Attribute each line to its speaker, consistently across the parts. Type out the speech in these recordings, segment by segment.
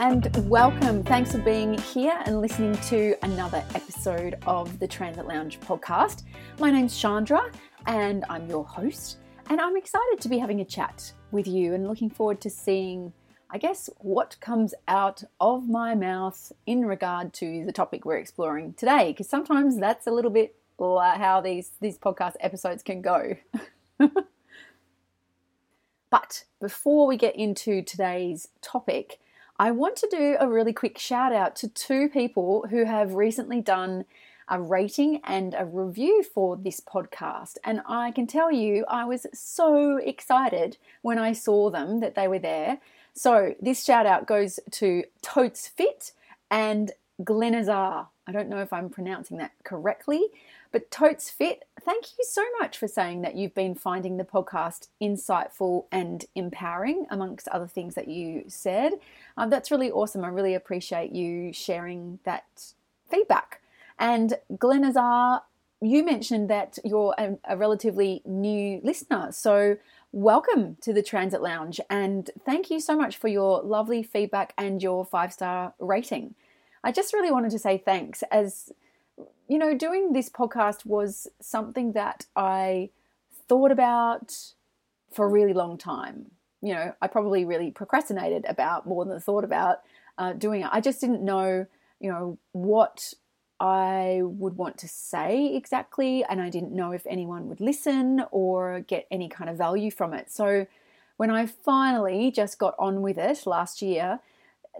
Speaker 1: And welcome. Thanks for being here and listening to another episode of the Transit Lounge podcast. My name's Chandra and I'm your host, and I'm excited to be having a chat with you and looking forward to seeing, I guess, what comes out of my mouth in regard to the topic we're exploring today, because sometimes that's a little bit how these, these podcast episodes can go. but before we get into today's topic, I want to do a really quick shout out to two people who have recently done a rating and a review for this podcast. And I can tell you, I was so excited when I saw them that they were there. So this shout out goes to Totes Fit and Glenazar. I don't know if I'm pronouncing that correctly, but Totes Fit, thank you so much for saying that you've been finding the podcast insightful and empowering, amongst other things that you said. Um, that's really awesome. I really appreciate you sharing that feedback. And Glenazar, you mentioned that you're a, a relatively new listener. So, welcome to the Transit Lounge. And thank you so much for your lovely feedback and your five star rating. I just really wanted to say thanks as you know, doing this podcast was something that I thought about for a really long time. You know, I probably really procrastinated about more than thought about uh, doing it. I just didn't know, you know, what I would want to say exactly, and I didn't know if anyone would listen or get any kind of value from it. So when I finally just got on with it last year,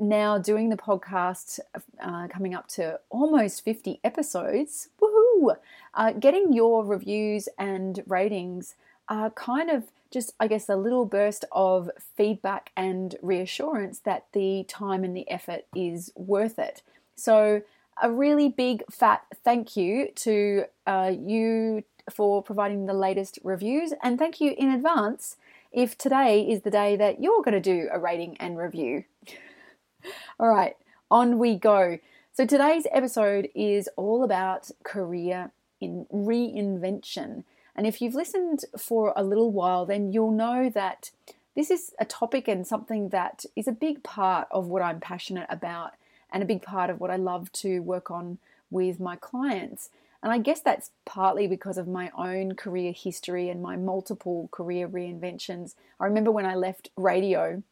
Speaker 1: now doing the podcast, uh, coming up to almost 50 episodes, woohoo! Uh, getting your reviews and ratings are kind of just, I guess, a little burst of feedback and reassurance that the time and the effort is worth it. So, a really big fat thank you to uh, you for providing the latest reviews, and thank you in advance if today is the day that you're going to do a rating and review. All right, on we go. So today's episode is all about career in reinvention. And if you've listened for a little while, then you'll know that this is a topic and something that is a big part of what I'm passionate about and a big part of what I love to work on with my clients. And I guess that's partly because of my own career history and my multiple career reinventions. I remember when I left radio,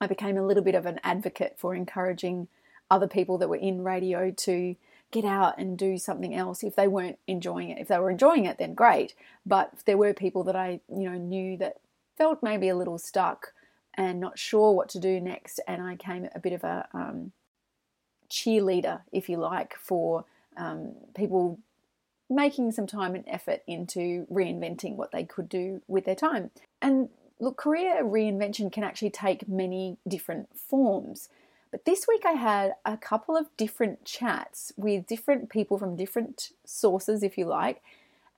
Speaker 1: I became a little bit of an advocate for encouraging other people that were in radio to get out and do something else if they weren't enjoying it. If they were enjoying it, then great. But there were people that I, you know, knew that felt maybe a little stuck and not sure what to do next. And I came a bit of a um, cheerleader, if you like, for um, people making some time and effort into reinventing what they could do with their time. And look, career reinvention can actually take many different forms. But this week I had a couple of different chats with different people from different sources, if you like,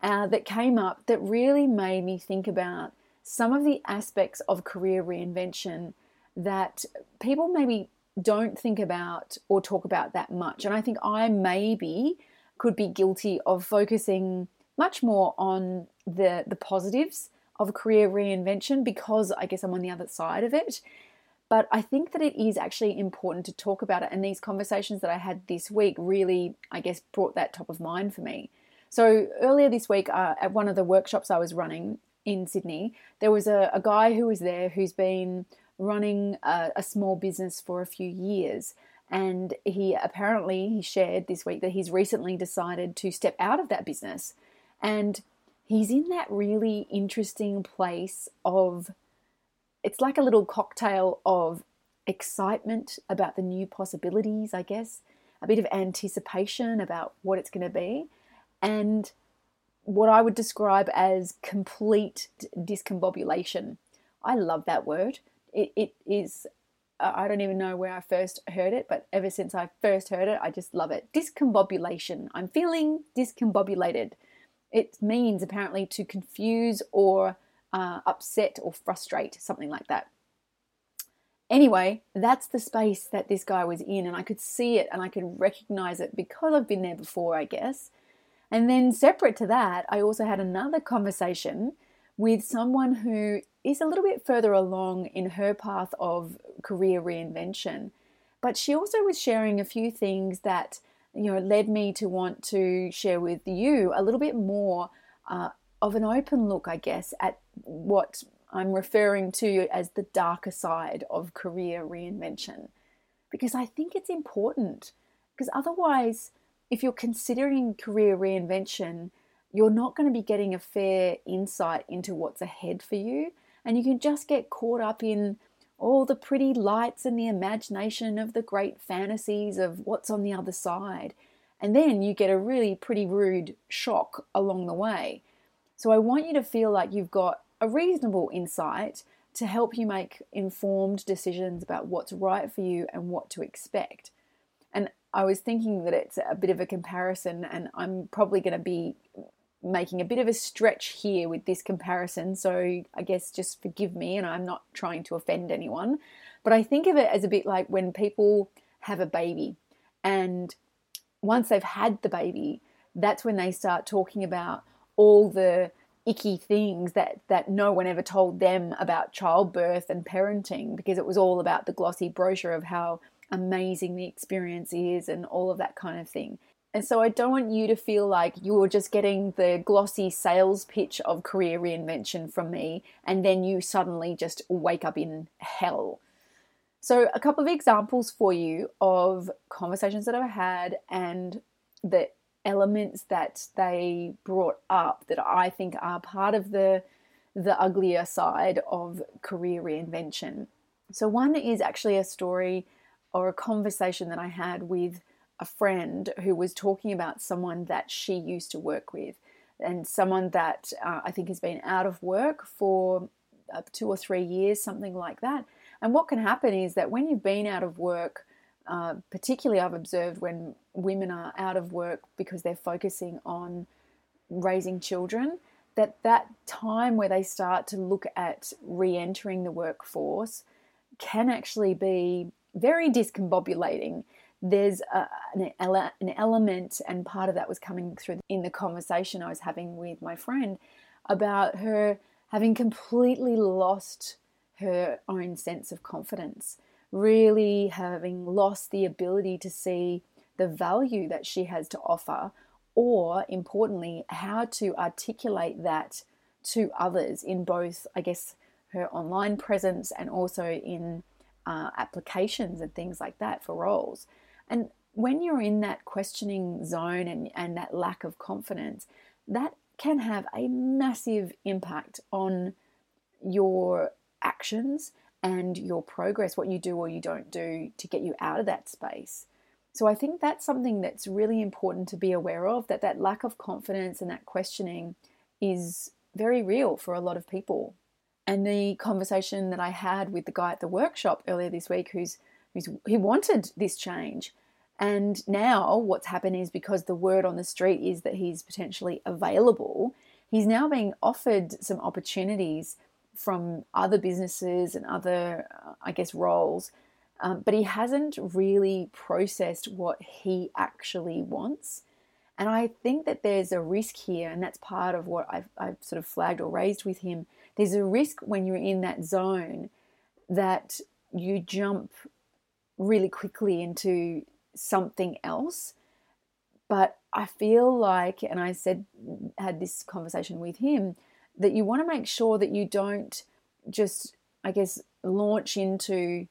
Speaker 1: uh, that came up that really made me think about some of the aspects of career reinvention that people maybe don't think about or talk about that much. And I think I maybe could be guilty of focusing much more on the the positives of career reinvention because I guess I'm on the other side of it. But I think that it is actually important to talk about it. And these conversations that I had this week really, I guess, brought that top of mind for me. So earlier this week, uh, at one of the workshops I was running in Sydney, there was a, a guy who was there who's been running a, a small business for a few years. And he apparently he shared this week that he's recently decided to step out of that business. And he's in that really interesting place of it's like a little cocktail of excitement about the new possibilities, I guess, a bit of anticipation about what it's going to be, and what I would describe as complete discombobulation. I love that word. It, it is, I don't even know where I first heard it, but ever since I first heard it, I just love it. Discombobulation. I'm feeling discombobulated. It means apparently to confuse or uh, upset or frustrate, something like that. Anyway, that's the space that this guy was in, and I could see it and I could recognize it because I've been there before, I guess. And then, separate to that, I also had another conversation with someone who is a little bit further along in her path of career reinvention. But she also was sharing a few things that you know led me to want to share with you a little bit more uh, of an open look, I guess, at what I'm referring to as the darker side of career reinvention. Because I think it's important. Because otherwise, if you're considering career reinvention, you're not going to be getting a fair insight into what's ahead for you. And you can just get caught up in all the pretty lights and the imagination of the great fantasies of what's on the other side. And then you get a really pretty rude shock along the way. So I want you to feel like you've got a reasonable insight to help you make informed decisions about what's right for you and what to expect. And I was thinking that it's a bit of a comparison, and I'm probably going to be making a bit of a stretch here with this comparison. So I guess just forgive me, and I'm not trying to offend anyone. But I think of it as a bit like when people have a baby, and once they've had the baby, that's when they start talking about all the icky things that that no one ever told them about childbirth and parenting because it was all about the glossy brochure of how amazing the experience is and all of that kind of thing. And so I don't want you to feel like you're just getting the glossy sales pitch of career reinvention from me and then you suddenly just wake up in hell. So, a couple of examples for you of conversations that I've had and the elements that they brought up that I think are part of the the uglier side of career reinvention. So, one is actually a story or a conversation that I had with a friend who was talking about someone that she used to work with and someone that uh, I think has been out of work for uh, two or three years, something like that. And what can happen is that when you've been out of work, uh, particularly I've observed when women are out of work because they're focusing on raising children, that that time where they start to look at re-entering the workforce can actually be very discombobulating. There's a, an, ele- an element, and part of that was coming through in the conversation I was having with my friend about her having completely lost her own sense of confidence, really having lost the ability to see the value that she has to offer, or importantly, how to articulate that to others in both, I guess, her online presence and also in uh, applications and things like that for roles. And when you're in that questioning zone and, and that lack of confidence, that can have a massive impact on your actions and your progress, what you do or you don't do to get you out of that space. So I think that's something that's really important to be aware of that that lack of confidence and that questioning is very real for a lot of people and the conversation that I had with the guy at the workshop earlier this week, who's he wanted this change, and now what's happened is because the word on the street is that he's potentially available, he's now being offered some opportunities from other businesses and other, uh, I guess, roles. Um, but he hasn't really processed what he actually wants. And I think that there's a risk here, and that's part of what I've, I've sort of flagged or raised with him there's a risk when you're in that zone that you jump really quickly into something else. But I feel like, and I said, had this conversation with him, that you want to make sure that you don't just, I guess, launch into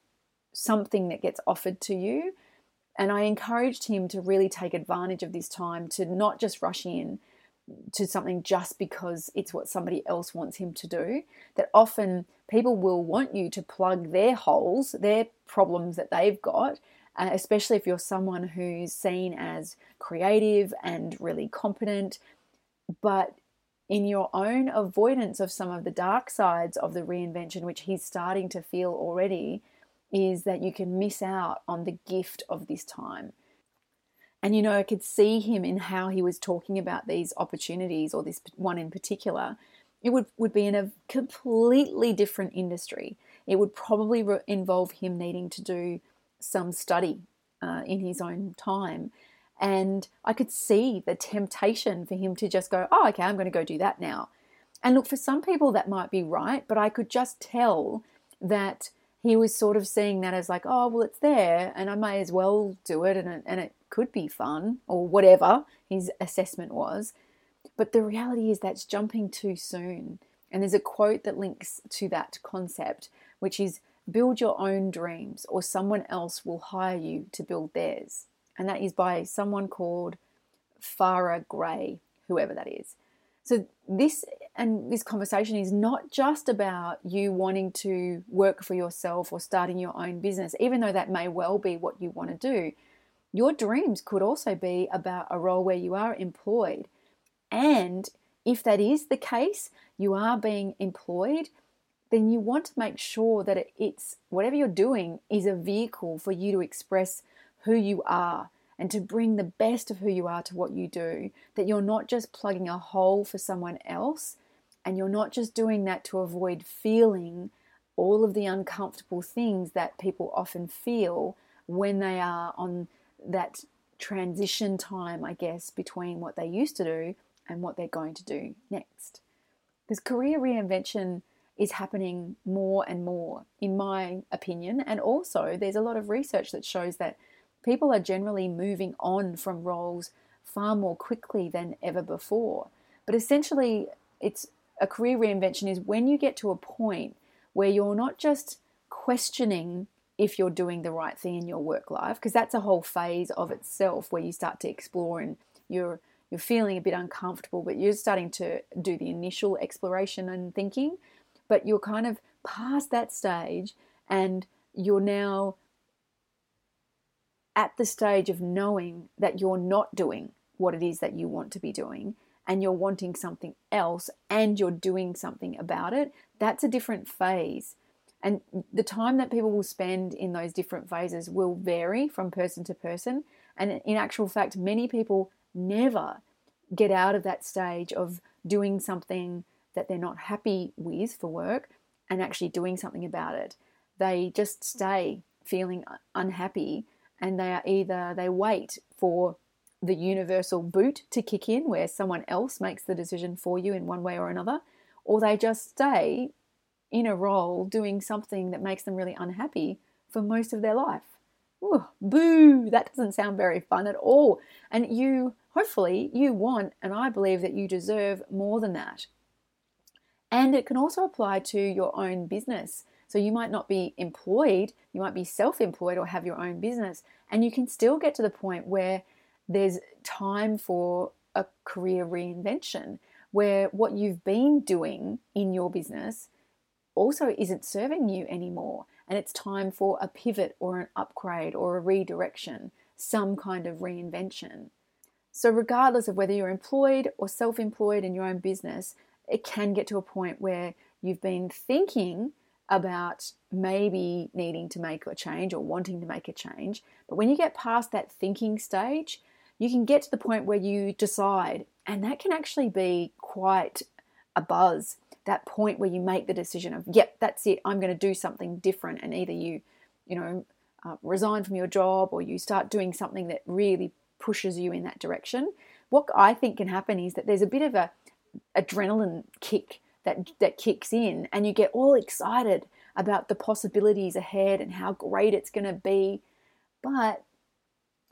Speaker 1: something that gets offered to you. And I encouraged him to really take advantage of this time to not just rush in, to something just because it's what somebody else wants him to do. That often people will want you to plug their holes, their problems that they've got, uh, especially if you're someone who's seen as creative and really competent. But in your own avoidance of some of the dark sides of the reinvention, which he's starting to feel already, is that you can miss out on the gift of this time. And you know, I could see him in how he was talking about these opportunities, or this one in particular. It would, would be in a completely different industry. It would probably re- involve him needing to do some study uh, in his own time. And I could see the temptation for him to just go, oh, okay, I'm going to go do that now. And look, for some people that might be right, but I could just tell that he was sort of seeing that as like, oh, well, it's there and I may as well do it and it, and it could be fun or whatever his assessment was. But the reality is that's jumping too soon. And there's a quote that links to that concept, which is build your own dreams or someone else will hire you to build theirs. And that is by someone called Farrah Gray, whoever that is. So this and this conversation is not just about you wanting to work for yourself or starting your own business, even though that may well be what you want to do. Your dreams could also be about a role where you are employed. And if that is the case, you are being employed, then you want to make sure that it's whatever you're doing is a vehicle for you to express who you are and to bring the best of who you are to what you do, that you're not just plugging a hole for someone else and you're not just doing that to avoid feeling all of the uncomfortable things that people often feel when they are on that transition time, I guess, between what they used to do and what they're going to do next. Because career reinvention is happening more and more, in my opinion. And also, there's a lot of research that shows that people are generally moving on from roles far more quickly than ever before. But essentially, it's a career reinvention is when you get to a point where you're not just questioning if you're doing the right thing in your work life, because that's a whole phase of itself where you start to explore and you're you're feeling a bit uncomfortable, but you're starting to do the initial exploration and thinking, but you're kind of past that stage and you're now at the stage of knowing that you're not doing what it is that you want to be doing and you're wanting something else and you're doing something about it, that's a different phase. And the time that people will spend in those different phases will vary from person to person. And in actual fact, many people never get out of that stage of doing something that they're not happy with for work and actually doing something about it. They just stay feeling unhappy and they are either they wait for the universal boot to kick in where someone else makes the decision for you in one way or another or they just stay in a role doing something that makes them really unhappy for most of their life. Ooh, boo, that doesn't sound very fun at all. And you, hopefully, you want, and I believe that you deserve more than that. And it can also apply to your own business. So you might not be employed, you might be self employed or have your own business, and you can still get to the point where there's time for a career reinvention where what you've been doing in your business also isn't serving you anymore. And it's time for a pivot or an upgrade or a redirection, some kind of reinvention. So, regardless of whether you're employed or self employed in your own business, it can get to a point where you've been thinking about maybe needing to make a change or wanting to make a change. But when you get past that thinking stage, you can get to the point where you decide, and that can actually be quite a buzz. That point where you make the decision of, yep, that's it, I'm going to do something different. And either you, you know, uh, resign from your job or you start doing something that really pushes you in that direction. What I think can happen is that there's a bit of a adrenaline kick that that kicks in and you get all excited about the possibilities ahead and how great it's going to be but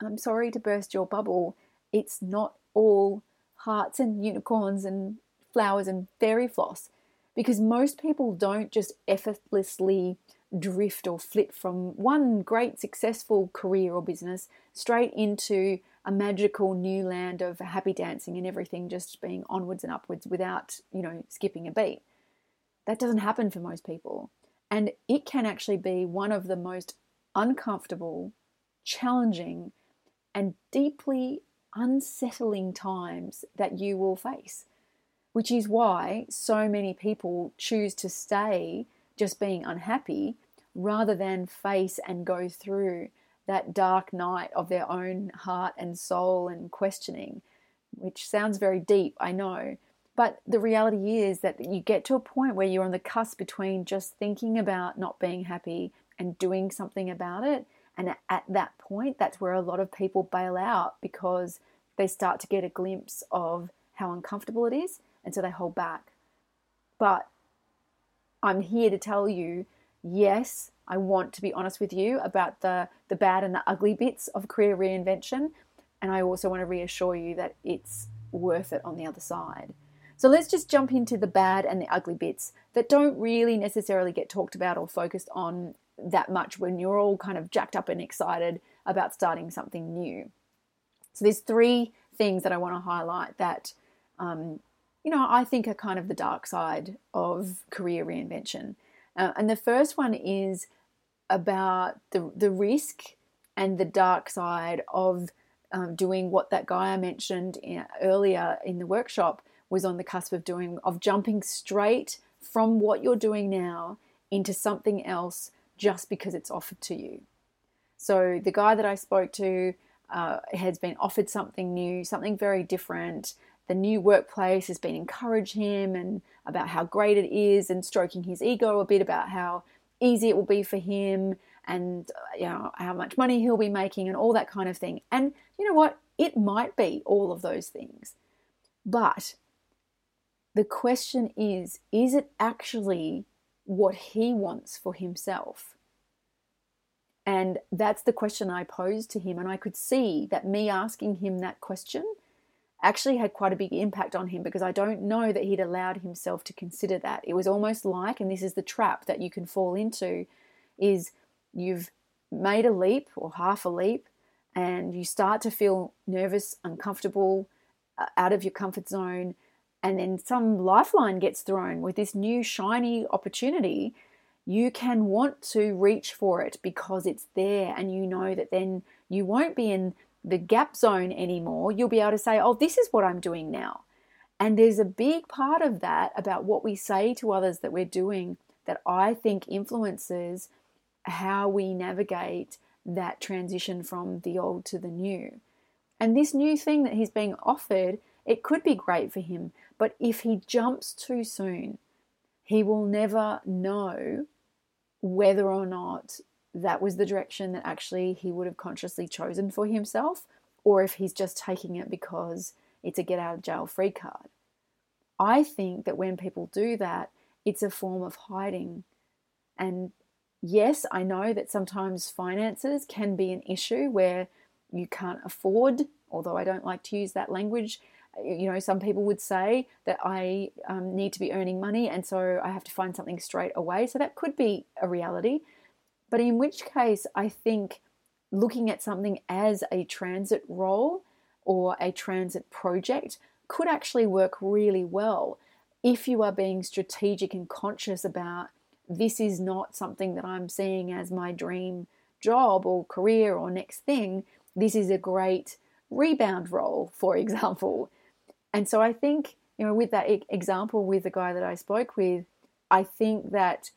Speaker 1: i'm sorry to burst your bubble it's not all hearts and unicorns and flowers and fairy floss because most people don't just effortlessly drift or flip from one great successful career or business straight into a magical new land of happy dancing and everything just being onwards and upwards without, you know, skipping a beat. That doesn't happen for most people. And it can actually be one of the most uncomfortable, challenging, and deeply unsettling times that you will face. Which is why so many people choose to stay just being unhappy rather than face and go through that dark night of their own heart and soul and questioning, which sounds very deep, I know. But the reality is that you get to a point where you're on the cusp between just thinking about not being happy and doing something about it. And at that point, that's where a lot of people bail out because they start to get a glimpse of how uncomfortable it is. And so they hold back. But I'm here to tell you yes, I want to be honest with you about the, the bad and the ugly bits of career reinvention. And I also want to reassure you that it's worth it on the other side. So let's just jump into the bad and the ugly bits that don't really necessarily get talked about or focused on that much when you're all kind of jacked up and excited about starting something new. So there's three things that I want to highlight that, um, you know, I think are kind of the dark side of career reinvention. Uh, and the first one is about the the risk and the dark side of um, doing what that guy I mentioned in, earlier in the workshop was on the cusp of doing of jumping straight from what you're doing now into something else just because it's offered to you. So the guy that I spoke to uh, has been offered something new, something very different. The new workplace has been encouraging him and about how great it is, and stroking his ego a bit about how easy it will be for him, and uh, you know how much money he'll be making, and all that kind of thing. And you know what? It might be all of those things, but the question is: Is it actually what he wants for himself? And that's the question I posed to him. And I could see that me asking him that question actually had quite a big impact on him because I don't know that he'd allowed himself to consider that. It was almost like, and this is the trap that you can fall into, is you've made a leap or half a leap and you start to feel nervous, uncomfortable, uh, out of your comfort zone. And then some lifeline gets thrown with this new shiny opportunity you can want to reach for it because it's there and you know that then you won't be in the gap zone anymore. You'll be able to say, oh, this is what I'm doing now. And there's a big part of that about what we say to others that we're doing that I think influences how we navigate that transition from the old to the new. And this new thing that he's being offered, it could be great for him, but if he jumps too soon, he will never know whether or not that was the direction that actually he would have consciously chosen for himself, or if he's just taking it because it's a get out of jail free card. I think that when people do that, it's a form of hiding. And yes, I know that sometimes finances can be an issue where you can't afford, although I don't like to use that language, you know, some people would say that I um, need to be earning money and so I have to find something straight away. So that could be a reality. But in which case, I think looking at something as a transit role or a transit project could actually work really well if you are being strategic and conscious about this is not something that I'm seeing as my dream job or career or next thing. This is a great rebound role, for example. And so I think, you know, with that example with the guy that I spoke with, I think that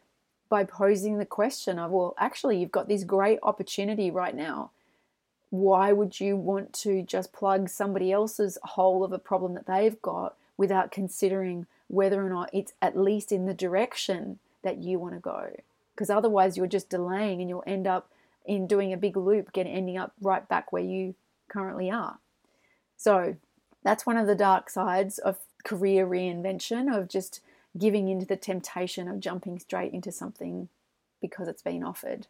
Speaker 1: by posing the question of, well, actually, you've got this great opportunity right now. Why would you want to just plug somebody else's hole of a problem that they've got without considering whether or not it's at least in the direction that you want to go? Because otherwise, you're just delaying and you'll end up in doing a big loop, getting ending up right back where you currently are. So, that's one of the dark sides of career reinvention, of just giving into the temptation of jumping straight into something because it's been offered.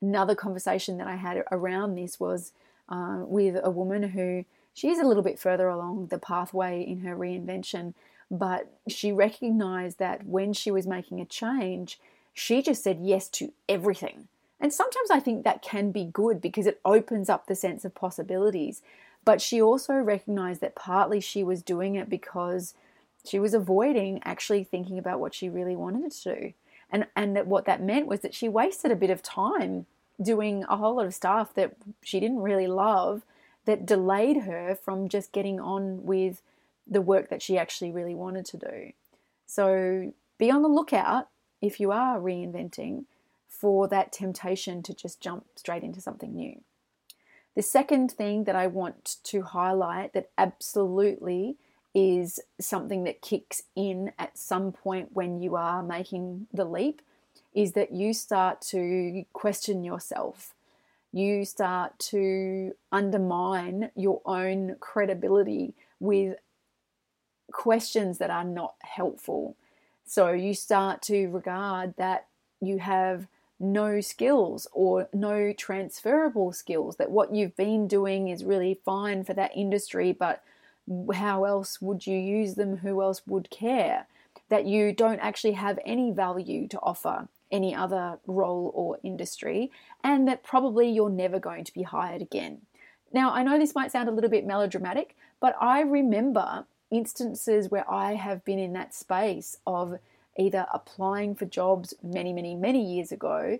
Speaker 1: Another conversation that I had around this was uh, with a woman who she's a little bit further along the pathway in her reinvention, but she recognized that when she was making a change, she just said yes to everything. And sometimes I think that can be good because it opens up the sense of possibilities. But she also recognized that partly she was doing it because she was avoiding actually thinking about what she really wanted to do. And, and that what that meant was that she wasted a bit of time doing a whole lot of stuff that she didn't really love that delayed her from just getting on with the work that she actually really wanted to do. So be on the lookout if you are reinventing for that temptation to just jump straight into something new. The second thing that I want to highlight that absolutely is something that kicks in at some point when you are making the leap is that you start to question yourself. You start to undermine your own credibility with questions that are not helpful. So you start to regard that you have no skills or no transferable skills, that what you've been doing is really fine for that industry, but how else would you use them? Who else would care? That you don't actually have any value to offer any other role or industry, and that probably you're never going to be hired again. Now, I know this might sound a little bit melodramatic, but I remember instances where I have been in that space of either applying for jobs many, many, many years ago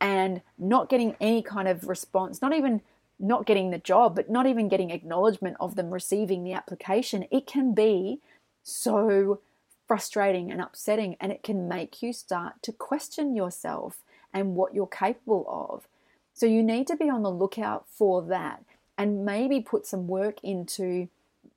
Speaker 1: and not getting any kind of response, not even not getting the job, but not even getting acknowledgement of them receiving the application. It can be so frustrating and upsetting, and it can make you start to question yourself and what you're capable of. So, you need to be on the lookout for that and maybe put some work into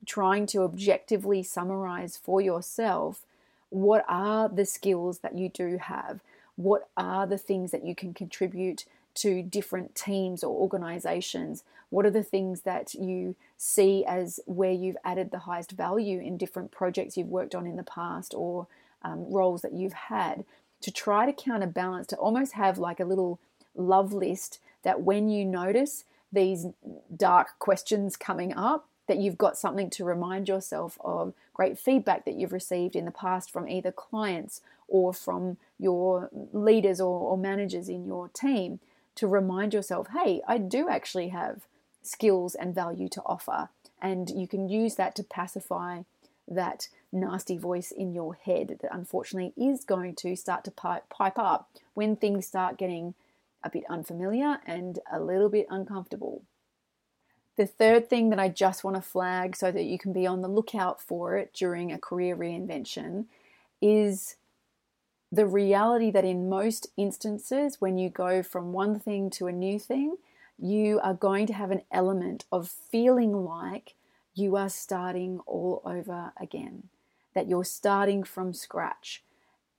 Speaker 1: trying to objectively summarize for yourself what are the skills that you do have? What are the things that you can contribute to different teams or organizations? What are the things that you see as where you've added the highest value in different projects you've worked on in the past or um, roles that you've had? To try to counterbalance, to almost have like a little love list that when you notice these dark questions coming up, that you've got something to remind yourself of great feedback that you've received in the past from either clients or from your leaders or, or managers in your team to remind yourself, hey, I do actually have skills and value to offer. And you can use that to pacify that nasty voice in your head that unfortunately is going to start to pipe, up when things start getting a bit unfamiliar and a little bit uncomfortable. The third thing that I just want to flag so that you can be on the lookout for it during a career reinvention is the reality that in most instances, when you go from one thing to a new thing, you are going to have an element of feeling like you are starting all over again, that you're starting from scratch.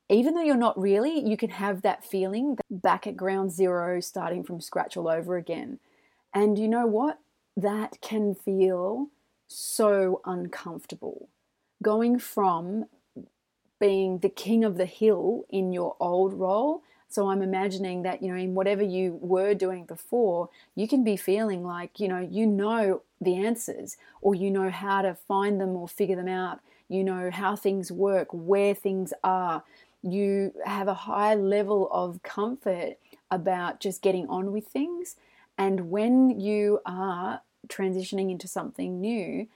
Speaker 1: Even though you're not really, you can have that feeling back at ground zero, starting from scratch all over again. And you know what? that can feel so uncomfortable. Going from being the king of the hill in your old role. So I'm imagining that, you know, in whatever you were doing before, you can be feeling like, you know, you know the answers or you know how to find them or figure them out. You know how things work, where things are. You have a high level of comfort about just getting on with things. And when you are transitioning into something new,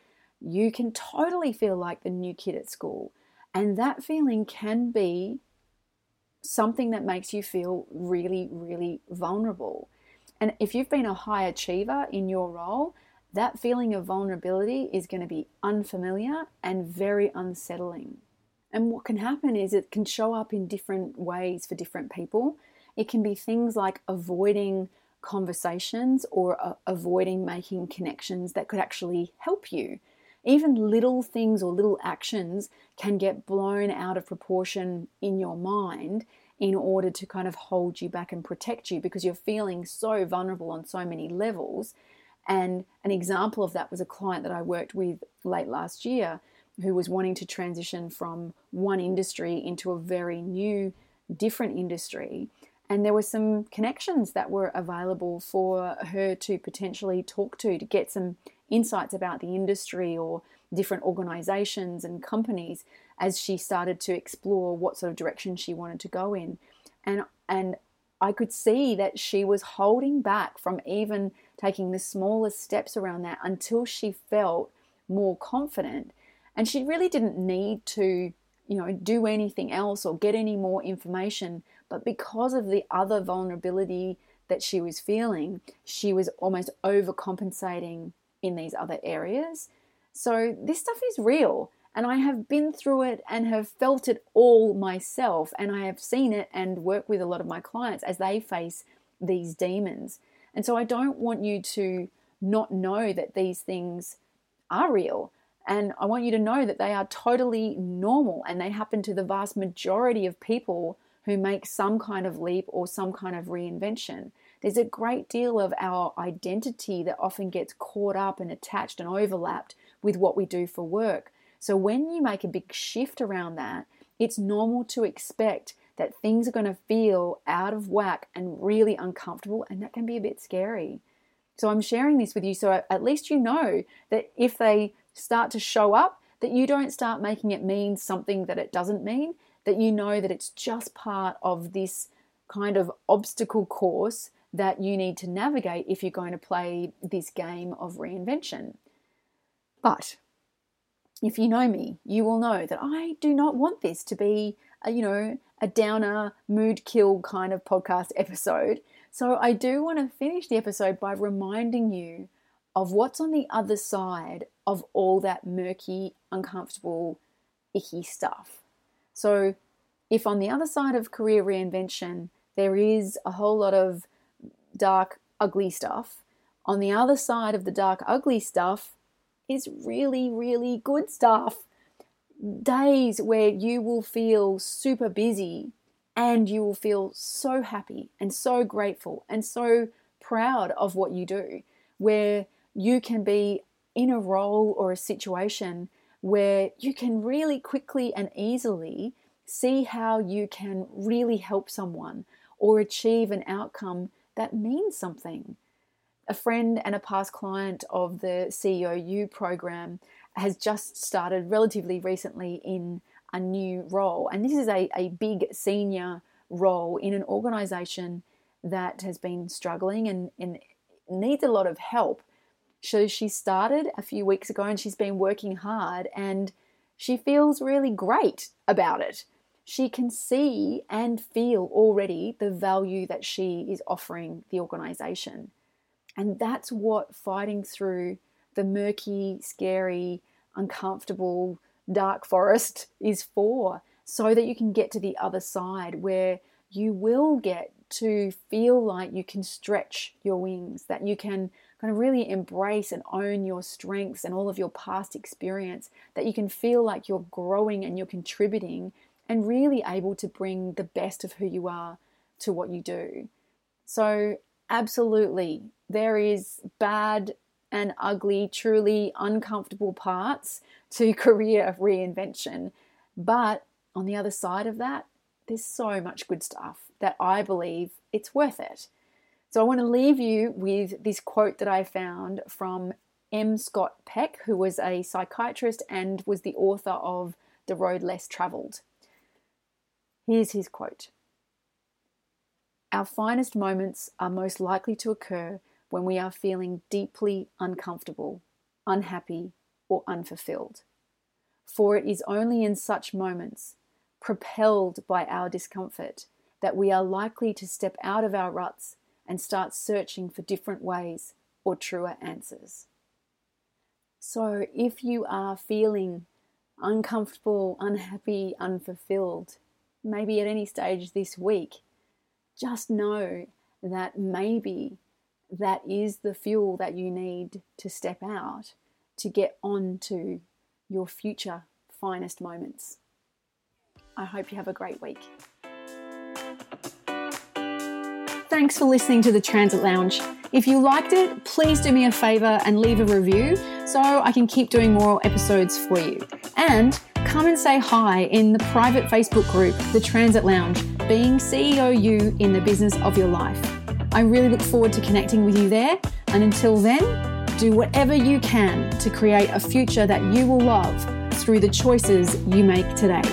Speaker 1: you can totally feel like the new kid at school. And that feeling can be something that makes you feel really, really vulnerable. And if you've been a high achiever in your role, that feeling of vulnerability is going to be unfamiliar and very unsettling. And what can happen is it can show up in different ways for different people. It can be things like avoiding conversations or uh, avoiding making connections that could actually help you. Even little things or little actions can get blown out of proportion in your mind in order to kind of hold you back and protect you because you're feeling so vulnerable on so many levels. And an example of that was a client that I worked with late last year who was wanting to transition from one industry into a very new, different industry and there were some connections that were available for her to potentially talk to to get some insights about the industry or different organizations and companies as she started to explore what sort of direction she wanted to go in. And and I could see that she was holding back from even taking the smallest steps around that until she felt more confident. And she really didn't need to you know do anything else or get any more information but because of the other vulnerability that she was feeling, she was almost overcompensating in these other areas So this stuff is real. And I have been through it and have felt it all myself. And I have seen it and work with a lot of my clients as they face these demons. And so I don't want you to not know that these things are real. And I want you to know that they are totally normal and they happen to the vast majority of people who make some kind of leap or some kind of reinvention. There's a great deal of our identity that often gets caught up and attached and overlapped with what we do for work. So when you make a big shift around that, it's normal to expect that things are going to feel out of whack and really uncomfortable, and that can be a bit scary. So I'm sharing this with you so at least you know that if they start to show up, that you don't start making it mean something that it doesn't mean, that you know that it's just part of this kind of obstacle course that you need to navigate if you're going to play this game of reinvention. But if you know me, you will know that I do not want this to be, a, you know, a downer, mood kill kind of podcast episode. So I do want to finish the episode by reminding you of what's on the other side of all that murky, uncomfortable, icky stuff. So, if on the other side of career reinvention, there is a whole lot of dark, ugly stuff, on the other side of the dark, ugly stuff is really, really good stuff. Days where you will feel super busy and you will feel so happy and so grateful and so proud of what you do, where you can be in a role or a situation where you can really quickly and easily see how you can really help someone or achieve an outcome that means something. A friend and a past client of the CEO program has just started relatively recently in a new role. And this is a, a big senior role in an organization that has been struggling and, and needs a lot of help. So she started a few weeks ago and she's been working hard and she feels really great about it. She can see and feel already the value that she is offering the organization. And that's what fighting through the murky, scary, uncomfortable, dark forest is for, so that you can get to the other side where you will get to feel like you can stretch your wings, that you can kind of really embrace and own your strengths and all of your past experience, that you can feel like you're growing and you're contributing and really able to bring the best of who you are to what you do. So, absolutely, there is bad and ugly, truly uncomfortable parts to career reinvention. But on the other side of that, there's so much good stuff that I believe it's worth it. So I want to leave you with this quote that I found from M. Scott Peck, who was a psychiatrist and was the author of The Road Less Traveled. Here's his quote Our finest moments are most likely to occur when we are feeling deeply uncomfortable, unhappy, or unfulfilled. For it is only in such moments, propelled by our discomfort, that we are likely to step out of our ruts and start searching for different ways or truer answers. So, if you are feeling uncomfortable, unhappy, unfulfilled, maybe at any stage this week, just know that maybe that is the fuel that you need to step out to get on to your future finest moments. I hope you have a great week. Thanks for listening to the Transit Lounge. If you liked it, please do me a favor and leave a review so I can keep doing more episodes for you. And come and say hi in the private Facebook group, The Transit Lounge, being CEO you in the business of your life. I really look forward to connecting with you there. And until then, do whatever you can to create a future that you will love through the choices you make today.